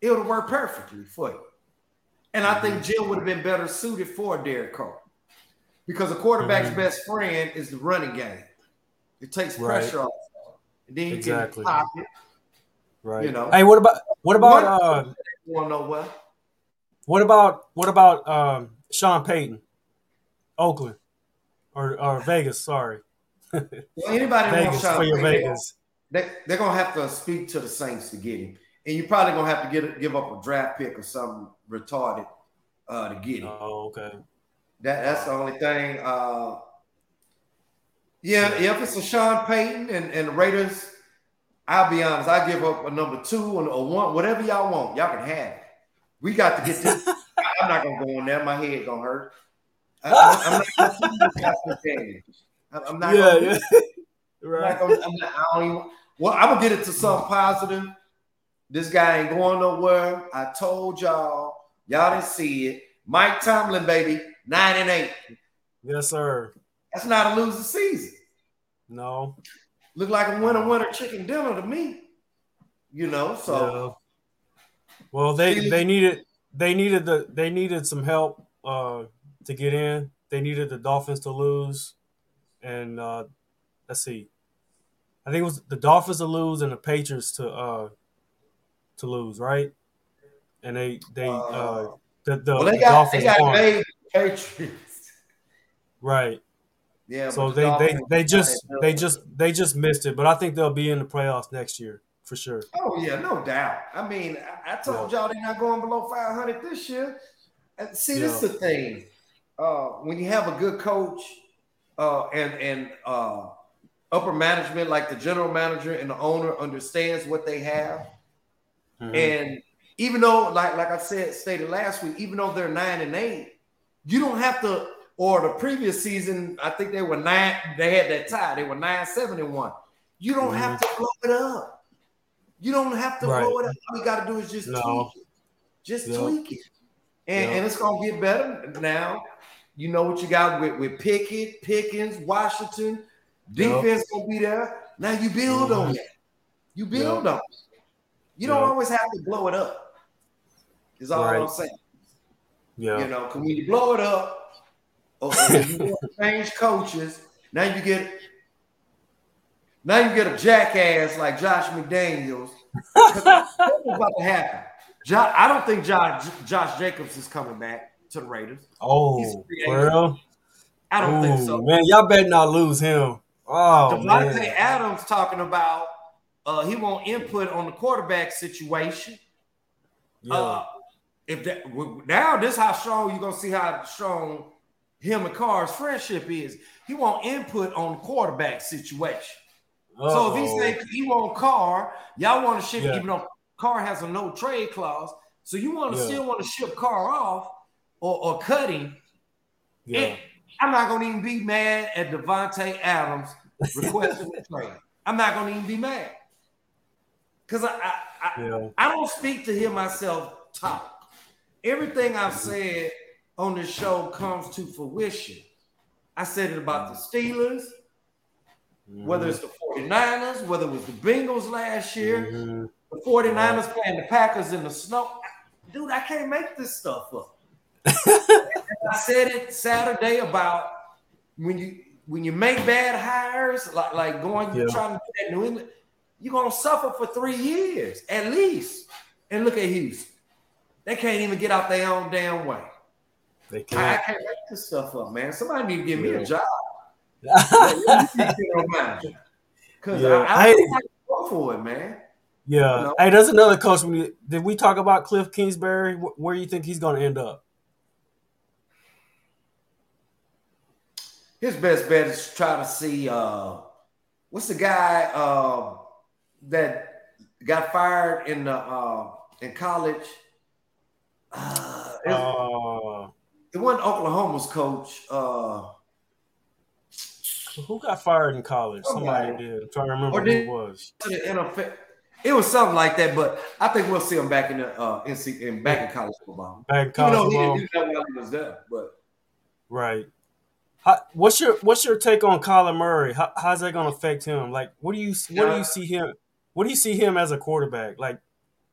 it would work perfectly for you. And I think mm-hmm. Jill would have been better suited for Derek Carr because a quarterback's mm-hmm. best friend is the running game. It takes right. pressure off. And then you exactly. can pocket. Right. You know. Hey, what about what about uh you want to know what? About what about um Sean Payton? Oakland. Or or Vegas, sorry. well, anybody Vegas wants Sean for your Payton, Vegas. They, they're gonna have to speak to the Saints to get him and you're probably gonna have to get give up a draft pick or something retarded uh, to get him. Oh, okay. That that's the only thing. Uh, yeah, yeah, if it's a Sean Payton and, and the Raiders, I'll be honest, I give up a number two or a one, whatever y'all want. Y'all can have it. We got to get this. I'm not gonna go on there. My head gonna hurt. I, am not gonna I'm not. Yeah, gonna, yeah. right. I'm not gonna, I'm not, I don't even, well, I'm gonna get it to something positive. This guy ain't going nowhere. I told y'all. Y'all didn't see it. Mike Tomlin, baby, nine and eight. Yes, sir. That's not a losing season. No. Look like a winner winner chicken dinner to me. You know, so. Well they they needed they needed the they needed some help uh to get in. They needed the Dolphins to lose. And uh let's see. I think it was the Dolphins to lose and the Patriots to uh to lose, right? And they they uh, uh the, the well, they got, Dolphins they got made Patriots. Right. Yeah. So they, they they just they just they just missed it, but I think they'll be in the playoffs next year for sure. Oh yeah, no doubt. I mean, I, I told yeah. y'all they're not going below 500 this year. And see, yeah. this is the thing. Uh, when you have a good coach uh, and and uh, upper management, like the general manager and the owner, understands what they have Mm-hmm. And even though, like like I said stated last week, even though they're nine and eight, you don't have to. Or the previous season, I think they were nine. They had that tie. They were nine seven and one. You don't mm-hmm. have to blow it up. You don't have to right. blow it up. All you got to do is just no. tweak it. Just yep. tweak it, and, yep. and it's gonna get better now. You know what you got with, with Pickett, Pickens, Washington. Defense yep. gonna be there. Now you build mm-hmm. on that. You build on. It. You don't always have to blow it up. Is all right. I'm saying. Yeah. You know, because when you blow it up, or, you change coaches, now you get now you get a jackass like Josh McDaniels. What's about to happen? Josh, I don't think Josh Josh Jacobs is coming back to the Raiders. Oh, well, I don't Ooh, think so. Man, y'all better not lose him. Oh, Davante Adams talking about uh, he won't input on the quarterback situation. Yeah. Uh, if that now this how strong you're gonna see how strong him and Carr's friendship is. He won't input on the quarterback situation. Uh-oh. So if he say he want Carr, y'all want to ship, yeah. even though Carr has a no trade clause, so you want to yeah. still want to ship Carr off or, or cut him. Yeah. I'm not gonna even be mad at Davante Adams requesting a trade. I'm not gonna even be mad because I I, I, yeah. I, don't speak to hear myself talk. Everything I've mm-hmm. said on this show comes to fruition. I said it about the mm-hmm. Steelers, mm-hmm. whether it's the 49ers, whether it was the Bengals last year, mm-hmm. the 49ers playing the Packers in the snow. Dude, I can't make this stuff up. I said it Saturday about when you when you make bad hires, like like going yeah. trying to get New England you're gonna suffer for three years at least. And look at Houston. They can't even get out their own damn way. They can't. I, I can't make this stuff up, man. Somebody need to give me a job. Because yeah. I, I, I go for it, man. Yeah. You know? Hey, there's another coach. Did we talk about Kliff Kingsbury? Where do you think he's going to end up? his best bet is try to see uh, what's the guy uh, that got fired in the uh, in college. Uh, it, uh, it wasn't Oklahoma's coach. Who got fired in college? Somebody did. I'm trying to remember who it was. It was something like that, but I think we'll see him back in the uh, NC in back in college football. Back in college football. He didn't do that while he was there, but right. How, what's your what's your take on Kyler Murray? How, how's that going to affect him? Like, what do you what do you see him? What do you see him as a quarterback? Like,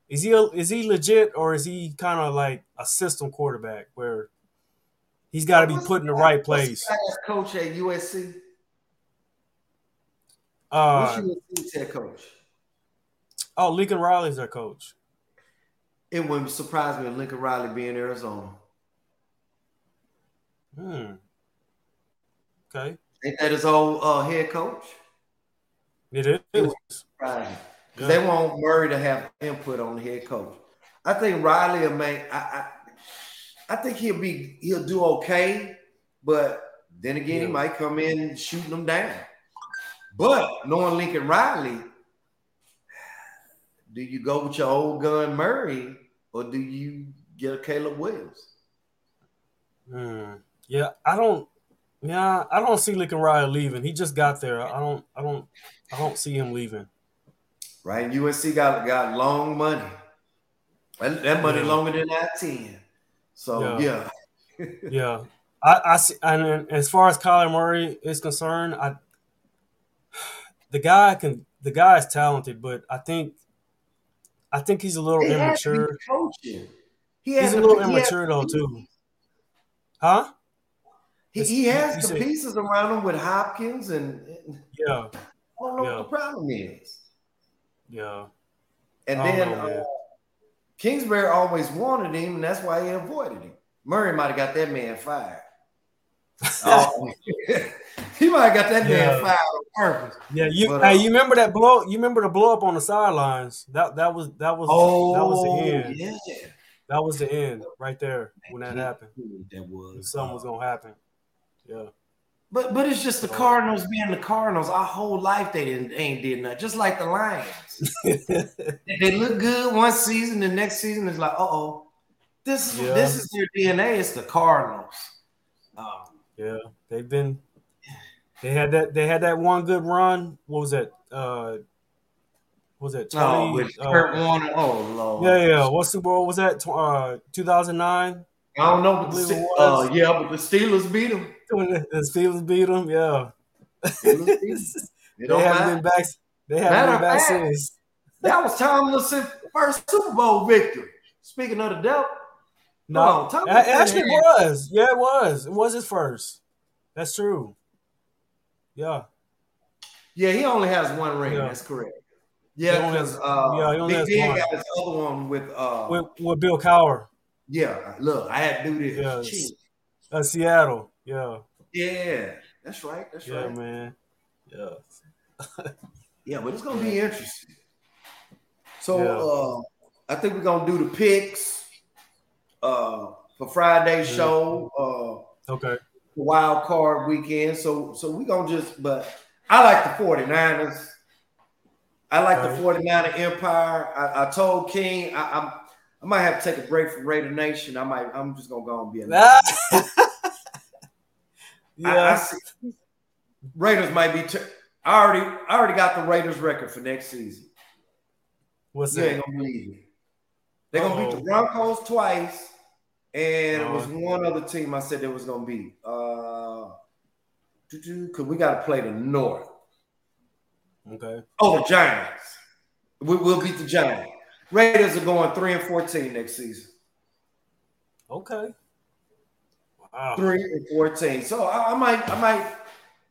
is he is he legit or is he kind of like a system quarterback where he's got to be put in the right place? Coach at USC. Uh, What's your head coach? Oh, Lincoln Riley's their coach. It wouldn't surprise me if Lincoln Riley be in Arizona. Hmm. Okay. Ain't that his old uh, head coach? It is. It right. Yeah. They want Murray to have input on the head coach. I think Riley will make. I, I, I think he'll be. He'll do okay, but then again, yeah. he might come in shooting them down. But knowing Lincoln Riley, do you go with your old gun Murray or do you get a Caleb Williams? Hmm. Yeah, I don't. Yeah, I don't see Lincoln Riley leaving. He just got there. I don't. I don't. I don't see him leaving. Right, UNC got got long money. That, that money yeah. longer than that ten. So yeah, yeah. yeah. I, I see, and as far as Kyler Murray is concerned, I the guy can the guy is talented, but I think I think he's a little he immature. coaching. He he's a little immature though too. Huh? He, he has the said, pieces around him with Hopkins and yeah. I don't know yeah. what the problem is. Yeah. And then know, uh, Kingsbury always wanted him, and that's why he avoided him. Murray might have got that man fired. oh, he might have got that yeah. man fired on purpose. Yeah, you but, uh, hey, you remember that blow? You remember the blow up on the sidelines? That that was that was oh, that was the oh, end. Yeah. That was the end right there when that happened. That was something was gonna happen. Yeah. But but it's just the Cardinals being the Cardinals. Our whole life they didn't ain't did nothing. Just like the Lions. they look good one season, the next season is like, uh oh, this is yeah. this is their DNA. It's the Cardinals. Um, yeah, they've been they had that. They had that one good run. What was that? Uh, was that 20, oh, with uh, Kurt Warner? Oh lord. Yeah, yeah. What Super Bowl was that? Uh, two thousand nine. I don't know, but the, uh, yeah, but the Steelers beat them. The Steelers beat them. Yeah. they haven't been back. They haven't been back since. That was Tomlinson' first Super Bowl victory. Speaking of the devil. No, it actually was. Yeah, it was. It was his first. That's true. Yeah. Yeah, he only has one ring. Yeah. That's correct. Yeah, because uh, yeah, he only Big Ben got his other one with uh with, with Bill Cowher. Yeah, look, I had to do this. Yeah, uh, Seattle. Yeah. Yeah, that's right. That's yeah, right. man. Yeah. yeah, but it's gonna be interesting. So yeah. uh I think we're gonna do the picks uh for Friday's show. Uh okay wild card weekend. So so we gonna just but I like the 49ers. I like the 49er Empire. I, I told King I, I'm I might have to take a break from Raider Nation. I might I'm just gonna go and be a ah. yeah. I, I Raiders might be t- I already I already got the Raiders record for next season. What's you that? ain't gonna believe. They're gonna beat the Broncos twice. And it was one other team I said there was gonna be. Uh because we gotta play the North. Okay. Oh, the Giants. We, will beat the Giants. Raiders are going three and fourteen next season. Okay. Wow. Three and fourteen. So I, I might I might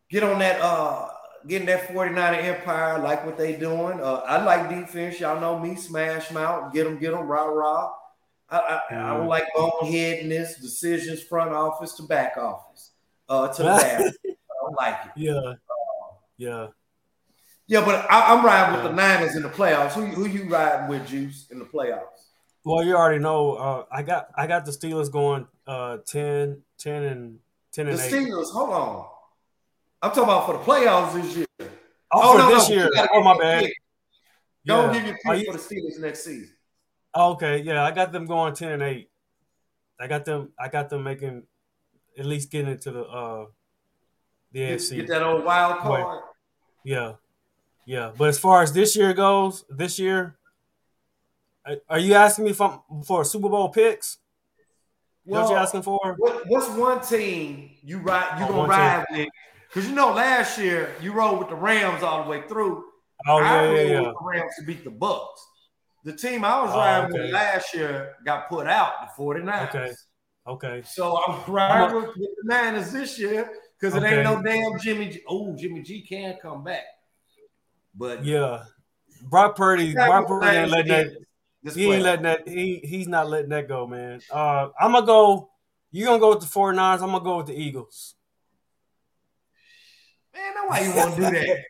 get on that uh getting that 49er Empire, like what they doing. Uh, I like defense. Y'all know me, smash them out, get them, get them, rah, rah. I, I, mm. I don't like boneheadedness, decisions, front office to back office, uh, to the back. I don't like it. Yeah, uh, yeah, yeah. But I, am riding with the Niners in the playoffs. Who, who you riding with, Juice, in the playoffs? Well, you already know. Uh, I got I got the Steelers going uh, 10, 10 and ten and the Steelers. Hold on. I'm talking about for the playoffs this year. Oh, oh for no, this no, year. Oh my bad. Don't give your pick you... for the Steelers next season. Okay, yeah, I got them going ten and eight. I got them. I got them making at least getting into the uh the get, AFC. Get that old wild card. Yeah, yeah. But as far as this year goes, this year, are you asking me for for Super Bowl picks? Well, what you asking for? What, what's one team you ride? You oh, gonna ride team. with? Because you know, last year you rode with the Rams all the way through. Oh yeah, I yeah, yeah. the Rams to beat the Bucs. The team I was oh, riding okay. with last year got put out, the 49ers. Okay. Okay. So I'm riding with, with the Niners this year because it okay. ain't no damn Jimmy G. Oh, Jimmy G can come back. But yeah. Brock Purdy, Brock Purdy ain't letting that he ain't letting that he he's not letting that go, man. Uh I'm gonna go you're gonna go with the 49ers, I'm gonna go with the Eagles. Man, no why you wanna do that?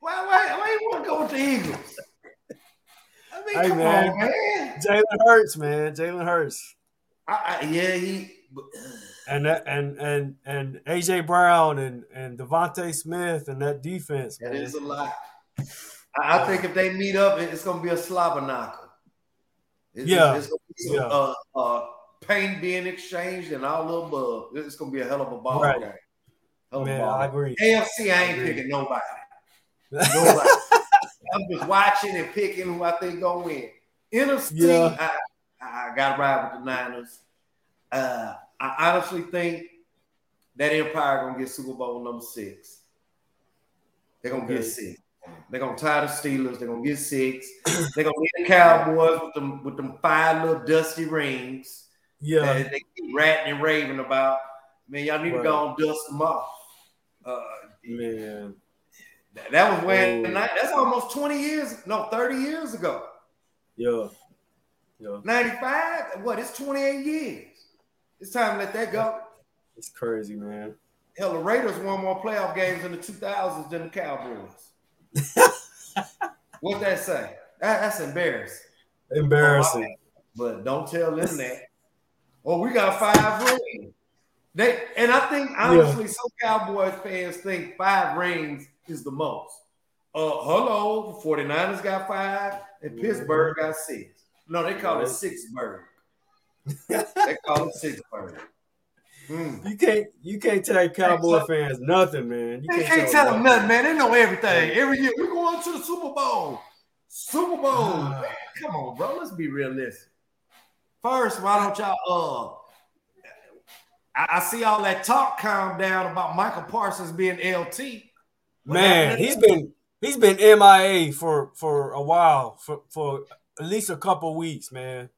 why, why, why you wanna go with the Eagles? Hey, come man. on, man. Jalen Hurts, man. Jalen Hurts. I, I, yeah, he. And that, and and and AJ Brown and and DeVonta Smith and that defense. That man. is a lot. I, I, think if they meet up, it's going to be a slobber knocker. It's, yeah, it's, it's some, yeah. Uh, uh, paint being exchanged and all the above. It's going to be a hell of a ball right. game. Hell Man, ball I agree. AFC, I ain't picking nobody. Nobody. I'm just watching and picking who I think gonna win. NFC, yeah. I, I got to ride with the Niners. Uh, I honestly think that Empire gonna get Super Bowl number six. They're gonna okay. get six. They're gonna tie the Steelers. They're gonna get six. They're gonna get the Cowboys with them with them five little dusty rings. Yeah, that they keep ratting and raving about. Man, y'all need right. to go and dust them off. Uh, Man, that was when oh. that's almost 20 years, no, 30 years ago. Yeah. Yeah. 95, what? It's 28 years. It's time to let that go. It's crazy, man. Hell, the Raiders won more playoff games in the 2000s than the Cowboys. what that say? That, that's embarrassing. Embarrassing. but don't tell them that. Oh, we got five rings. They and I think honestly, yeah. some Cowboys fans think five rings is the most. Uh, hello, 49ers got five, and Pittsburgh got six. No, they call it Sixburg. they call it Sixburg. Mm. You can't you can't tell Cowboy fans nothing, man. You they can't, can't tell them nothing, man. They know everything. Every year we're going to the Super Bowl. Super Bowl. man, come on, bro. Let's be realistic. First, why don't y'all uh I, I see all that talk calm down about Micah Parsons being LT. Man, he's been he's been MIA for for a while for for at least a couple weeks, man.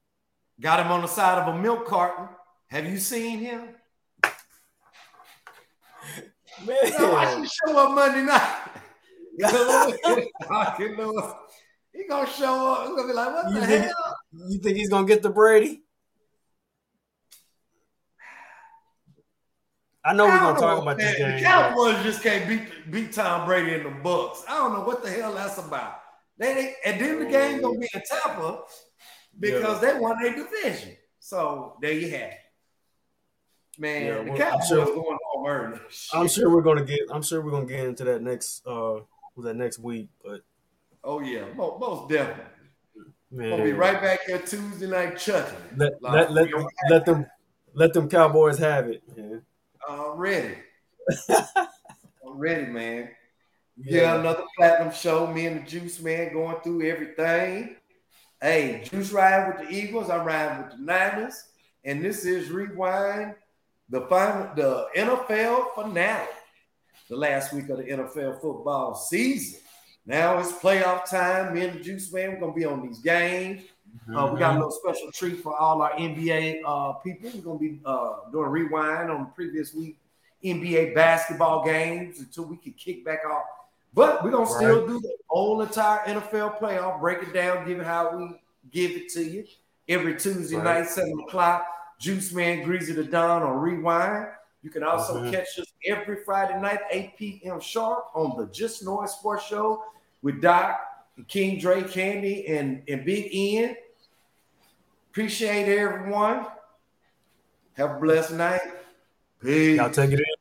Got him on the side of a milk carton. Have you seen him? Man, I should show up Monday night. he gonna show up. He's gonna be like, "What you the think, hell?" You think he's gonna get the Brady? I know we're gonna talk about this game. The Cowboys just can't beat beat Tom Brady in the Bucs. I don't know what the hell that's about. They, they and then the game gonna be in Tampa because yeah. they won their division. So there you have it. Man, yeah, the Cowboys sure, going home early. I'm sure we're gonna get. I'm sure we're gonna get into that next uh that next week. But oh yeah, most, most definitely. Man. We'll be right back here Tuesday night chucking. Let like, let, let, let them let them Cowboys have it. Man. I'm ready. I'm ready, man. Yeah. yeah, another platinum show. Me and the Juice Man going through everything. Hey, Juice riding with the Eagles. I'm riding with the Niners. And this is Rewind, the final, the NFL finale. The last week of the NFL football season. Now it's playoff time. Me and the Juice Man, we're gonna be on these games. Mm-hmm. Uh, we got a little special treat for all our NBA uh, people. We're gonna be uh, doing rewind on the previous week NBA basketball games until we can kick back off. But we're gonna still do the whole entire NFL playoff, break it down, give it how we give it to you every Tuesday right. night, seven o'clock. Juice Man Greasy the Dawn on Rewind. You can also mm-hmm. catch us every Friday night, 8 p.m. sharp on the Just Noise Sports Show with Doc, King Dre, Candy, and, and Big Ian. Appreciate everyone. Have a blessed night. Peace. Y'all take it in.